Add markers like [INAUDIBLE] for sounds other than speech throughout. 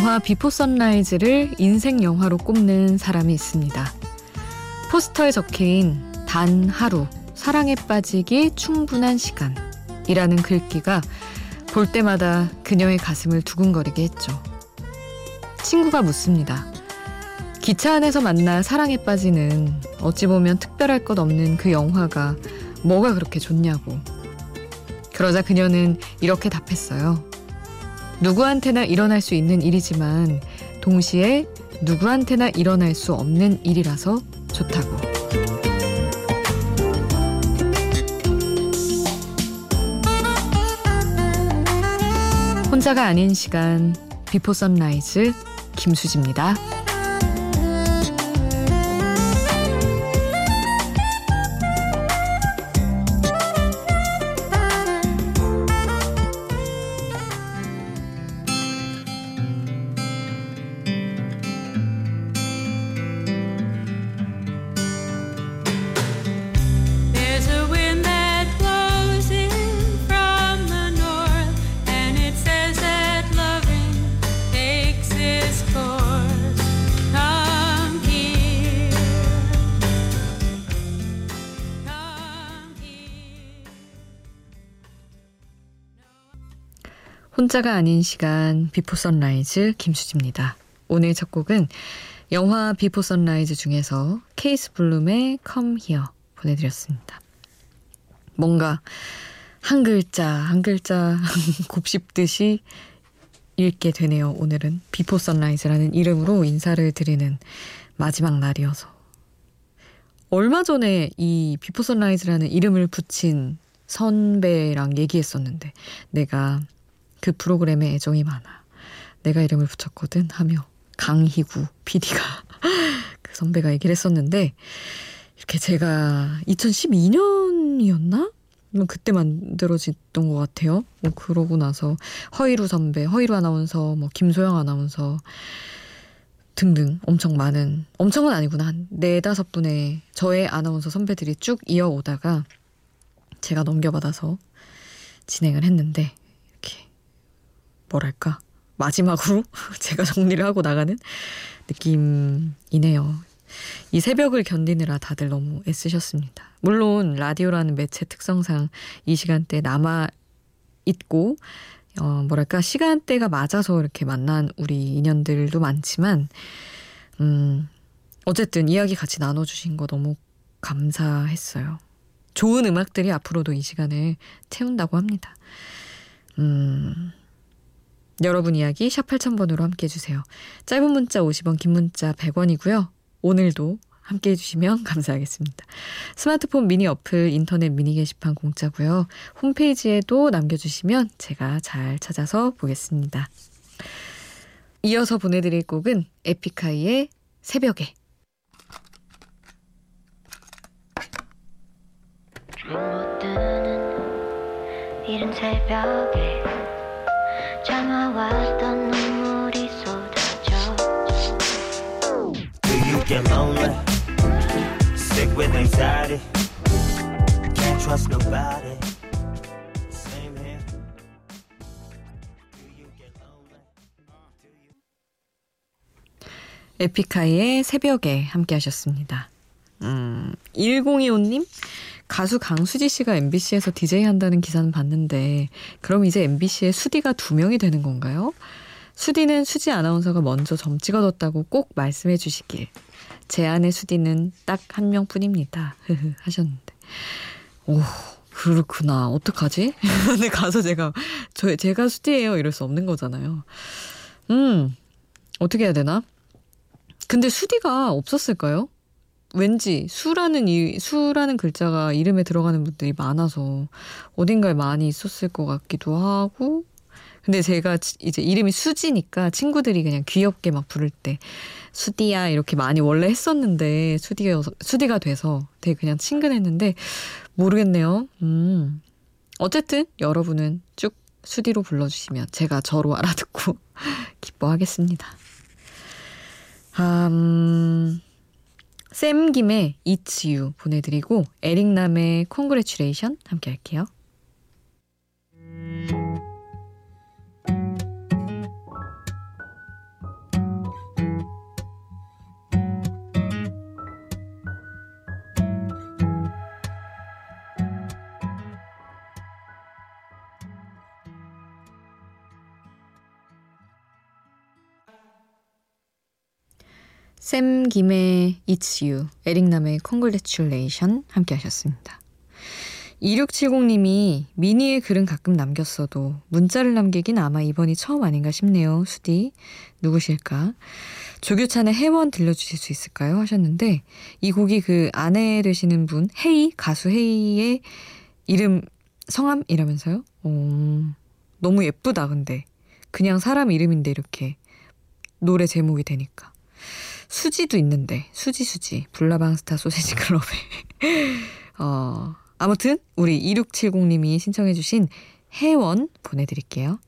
영화 Before Sunrise를 인생 영화로 꼽는 사람이 있습니다. 포스터에 적힌 단 하루 사랑에 빠지기 충분한 시간이라는 글귀가 볼 때마다 그녀의 가슴을 두근거리게 했죠. 친구가 묻습니다. 기차 안에서 만나 사랑에 빠지는 어찌 보면 특별할 것 없는 그 영화가 뭐가 그렇게 좋냐고. 그러자 그녀는 이렇게 답했어요. 누구한테나 일어날 수 있는 일이지만 동시에 누구한테나 일어날 수 없는 일이라서 좋다고. 혼자가 아닌 시간 Before Sunrise 김수지입니다. 혼자가 아닌 시간 Before Sunrise 김수지입니다. 오늘 첫 곡은 영화 Before Sunrise 중에서 Kath Bloom의 Come Here 보내드렸습니다. 뭔가 한 글자 한 글자 [LAUGHS] 곱씹듯이 읽게 되네요. 오늘은 Before Sunrise라는 이름으로 인사를 드리는 마지막 날이어서 얼마 전에 이 Before Sunrise라는 이름을 붙인 선배랑 얘기했었는데 내가 그 프로그램에 애정이 많아. 내가 이름을 붙였거든 하며 강희구 PD가 [LAUGHS] 그 선배가 얘기를 했었는데 이렇게 제가 2012년이었나? 뭐 그때 만들어졌던 것 같아요. 뭐 그러고 나서 허이루 선배, 허이루 아나운서, 뭐 김소영 아나운서 등등 엄청 많은 엄청은 아니구나 한 네다섯 분의 저의 아나운서 선배들이 쭉 이어오다가 제가 넘겨받아서 진행을 했는데 뭐랄까 마지막으로 [LAUGHS] 제가 정리를 하고 나가는 느낌이네요. 이 새벽을 견디느라 다들 너무 애쓰셨습니다. 물론 라디오라는 매체 특성상 이 시간대 남아 있고 어 뭐랄까 시간대가 맞아서 이렇게 만난 우리 인연들도 많지만 음 어쨌든 이야기 같이 나눠 주신 거 너무 감사했어요. 좋은 음악들이 앞으로도 이 시간을 채운다고 합니다. 음 여러분 이야기 샵 8000번으로 함께 해주세요. 짧은 문자 50원, 긴 문자 100원이고요. 오늘도 함께 해주시면 [LAUGHS] 감사하겠습니다. 스마트폰 미니 어플, 인터넷 미니 게시판 공짜고요. 홈페이지에도 남겨주시면 제가 잘 찾아서 보겠습니다. 이어서 보내드릴 곡은 에픽하이의 새벽에 이른 새벽에 참아왔던 눈물이 쏟아져 Do you get lonely? Sick with anxiety Can't trust nobody Same here Do you get lonely? 에픽하이의 새벽에 함께 하셨습니다. 음, 1025님? 가수 강수지 씨가 MBC에서 DJ 한다는 기사는 봤는데 그럼 이제 MBC에 수디가 두 명이 되는 건가요? 수디는 수지 아나운서가 먼저 점 찍어뒀다고 꼭 말씀해 주시길. 제 안의 수디는 딱 한 명뿐입니다. 하셨는데. 오, 그렇구나. 어떡하지? [LAUGHS] 근데 가서 제가, 저, 제가 수디예요. 이럴 수 없는 거잖아요. 음, 어떻게 해야 되나? 근데 수디가 없었을까요? 왠지 수라는 이 수라는 글자가 이름에 들어가는 분들이 많아서 어딘가에 많이 있었을 것 같기도 하고 근데 제가 이제 이름이 수지니까 친구들이 그냥 귀엽게 막 부를 때 수디야 이렇게 많이 원래 했었는데 수디가 수디가 돼서 되게 그냥 친근했는데 모르겠네요. 음. 어쨌든 여러분은 쭉 수디로 불러주시면 제가 저로 알아듣고 [LAUGHS] 기뻐하겠습니다. 음, 샘김의 It's You 보내드리고 에릭남의 Congratulation 함께 할게요. 샘 김의 It's You, 에릭남의 Congratulation 함께 하셨습니다. 2670님이 미니에 글은 가끔 남겼어도 문자를 남기긴 아마 이번이 처음 아닌가 싶네요. 수디. 누구실까? 조규찬의 해원 들려주실 수 있을까요? 하셨는데 이 곡이 그 아내 되시는 분 헤이 가수 헤이의 이름 성함이라면서요? 어, 너무 예쁘다 근데 그냥 사람 이름인데 이렇게 노래 제목이 되니까 수지도 있는데 수지 수지 불나방 스타 소세지 [LAUGHS] 클럽에 어, 아무튼 우리 2670님이 신청해 주신 해원 보내드릴게요.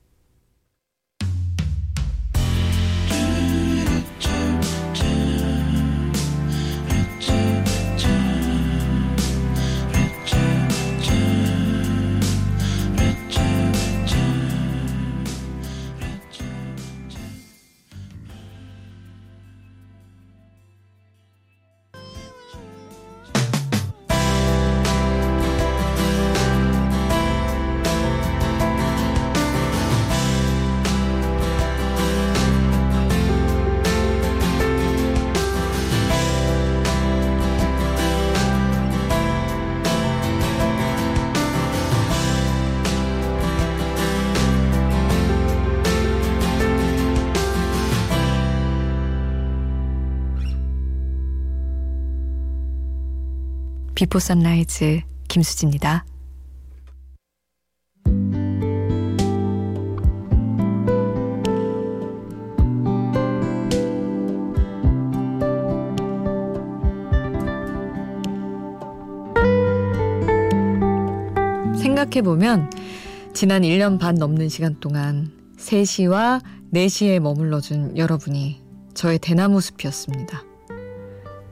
Before Sunrise 김수지입니다. 생각해보면 지난 1년 반 넘는 시간 동안 3시와 4시에 머물러준 여러분이 저의 대나무 숲이었습니다.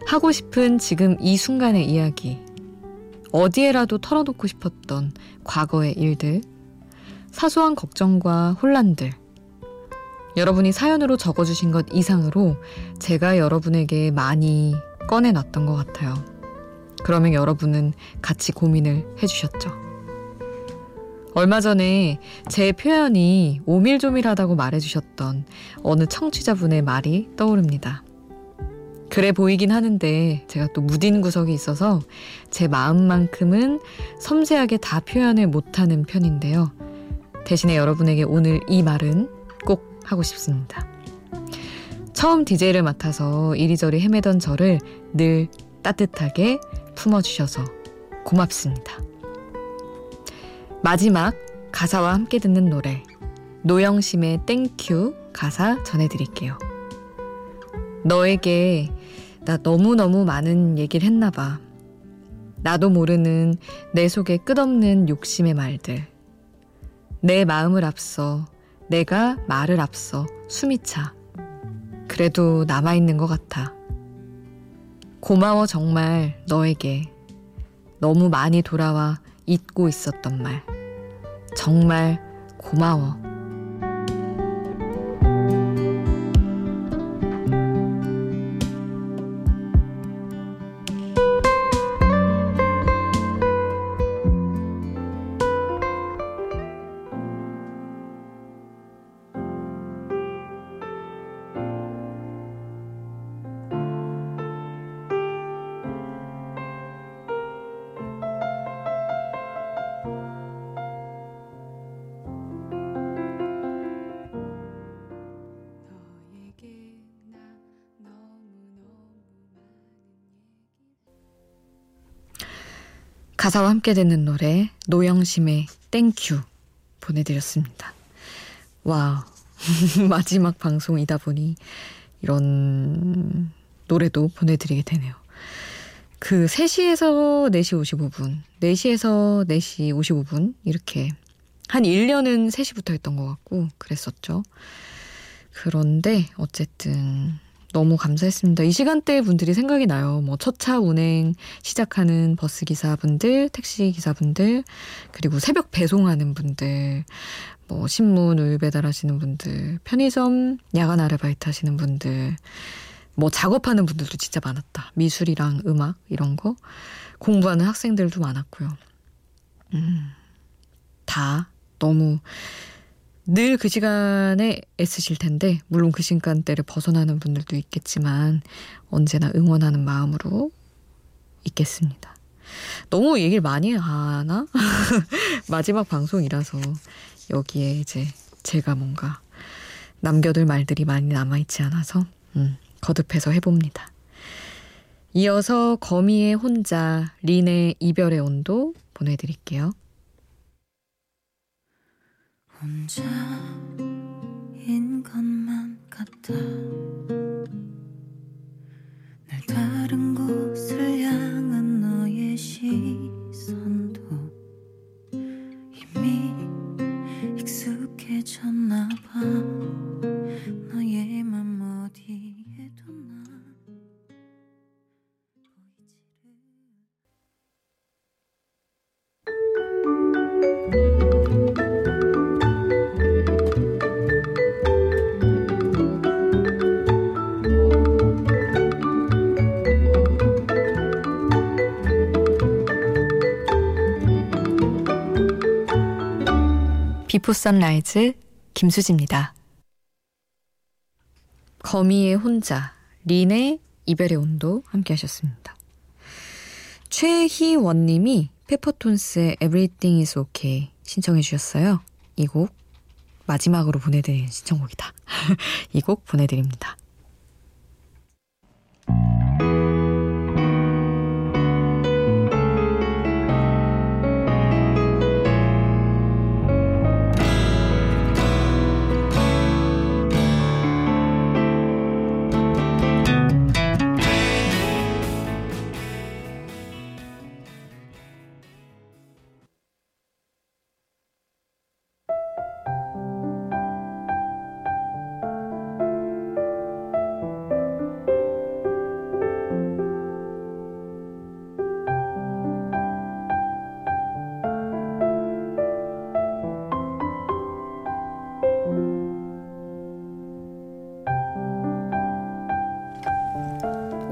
하고 싶은 지금 이 순간의 이야기, 어디에라도 털어놓고 싶었던 과거의 일들, 사소한 걱정과 혼란들, 여러분이 사연으로 적어주신 것 이상으로 제가 여러분에게 많이 꺼내놨던 것 같아요. 그러면 여러분은 같이 고민을 해주셨죠. 얼마 전에 제 표현이 오밀조밀하다고 말해주셨던 어느 청취자분의 말이 떠오릅니다. 그래 보이긴 하는데 제가 또 무딘 구석이 있어서 제 마음만큼은 섬세하게 다 표현을 못하는 편인데요. 대신에 여러분에게 오늘 이 말은 꼭 하고 싶습니다. 처음 DJ를 맡아서 이리저리 헤매던 저를 늘 따뜻하게 품어주셔서 고맙습니다. 마지막 가사와 함께 듣는 노래 노영심의 Thank You 가사 전해드릴게요. 너에게 나 너무너무 많은 얘기를 했나 봐. 나도 모르는 내 속에 끝없는 욕심의 말들. 내 마음을 앞서 내가 말을 앞서 숨이 차. 그래도 남아있는 것 같아. 고마워 정말 너에게. 너무 많이 돌아와 잊고 있었던 말. 정말 고마워. 가사와 함께 듣는 노래 노영심의 Thank You 보내드렸습니다. 와 [LAUGHS] 마지막 방송이다 보니 이런 노래도 보내드리게 되네요. 그 3시에서 4시 55분, 4시에서 4시 55분 이렇게 한 1년은 3시부터 했던 것 같고 그랬었죠. 그런데 어쨌든 너무 감사했습니다. 이 시간대 분들이 생각이 나요. 뭐 첫차 운행 시작하는 버스 기사분들, 택시 기사분들, 그리고 새벽 배송하는 분들, 뭐 신문 우유 배달하시는 분들, 편의점 야간 아르바이트 하시는 분들, 뭐 작업하는 분들도 진짜 많았다. 미술이랑 음악 이런 거 공부하는 학생들도 많았고요. 음, 다 너무 늘 그 시간에 애쓰실 텐데, 물론 그 시간대를 벗어나는 분들도 있겠지만, 언제나 응원하는 마음으로 있겠습니다. 너무 얘기를 많이 하나? [LAUGHS] 마지막 방송이라서 여기에 이제 제가 뭔가 남겨둘 말들이 많이 남아있지 않아서 음, 거듭해서 해봅니다. 이어서 거미의 혼자, 린의 이별의 온도 보내드릴게요. 혼자인 것만 같아 Before Sunrise 김수지입니다. 거미의 혼자, 린의 이별의 온도 함께 하셨습니다. 최희원 님이 페퍼톤스의 Everything is Okay 신청해 주셨어요. 이 곡 마지막으로 보내드린 신청곡이다. [LAUGHS] 이 곡 보내드립니다.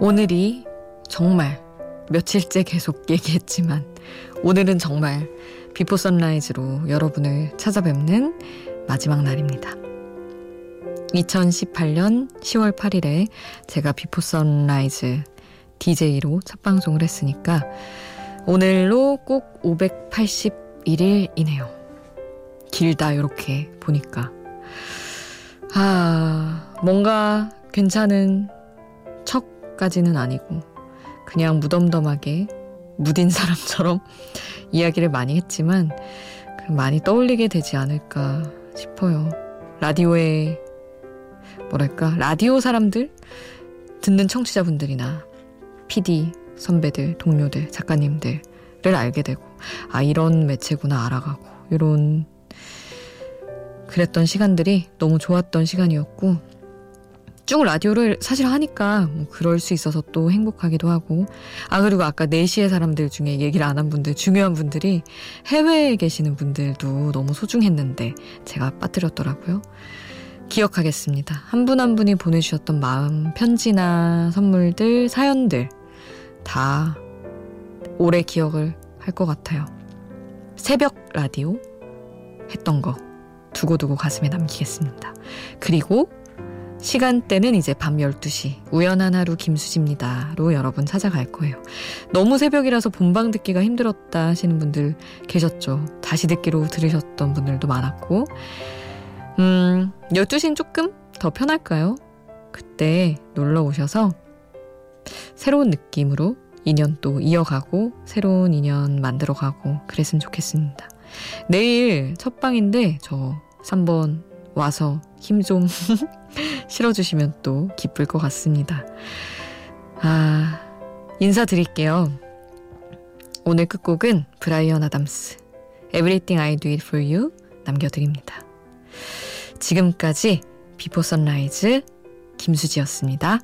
오늘이 정말 며칠째 계속 얘기했지만 오늘은 정말 Before Sunrise로 여러분을 찾아뵙는 마지막 날입니다. 2018년 10월 8일에 제가 Before Sunrise DJ로 첫 방송을 했으니까 오늘로 꼭 581일이네요. 길다 이렇게 보니까 아 뭔가 괜찮은 까지는 아니고 그냥 무덤덤하게 무딘 사람처럼 [LAUGHS] 이야기를 많이 했지만 많이 떠올리게 되지 않을까 싶어요. 라디오에 뭐랄까 라디오 사람들 듣는 청취자분들이나 PD 선배들 동료들 작가님들을 알게 되고 아 이런 매체구나 알아가고 이런 그랬던 시간들이 너무 좋았던 시간이었고 쭉 라디오를 사실 하니까 뭐 그럴 수 있어서 또 행복하기도 하고 아 그리고 아까 4시의 사람들 중에 얘기를 안 한 분들 중요한 분들이 해외에 계시는 분들도 너무 소중했는데 제가 빠뜨렸더라고요. 기억하겠습니다. 한 분한 한 분이 보내주셨던 마음 편지나 선물들 사연들 다 오래 기억을 할 것 같아요. 새벽 라디오 했던 거 두고두고 가슴에 남기겠습니다. 그리고 시간대는 이제 밤 12시 우연한 하루 김수지입니다로 여러분 찾아갈 거예요. 너무 새벽이라서 본방 듣기가 힘들었다 하시는 분들 계셨죠. 다시 듣기로 들으셨던 분들도 많았고 음 12시는 조금 더 편할까요? 그때 놀러 오셔서 새로운 느낌으로 인연 또 이어가고 새로운 인연 만들어가고 그랬으면 좋겠습니다. 내일 첫 방인데 저 3번 와서 힘 좀 [LAUGHS] 실어주시면 또 기쁠 것 같습니다. 아, 인사드릴게요. 오늘 끝곡은 브라이언 아담스, Everything I Do It For You 남겨드립니다. 지금까지 비포 선라이즈 김수지였습니다.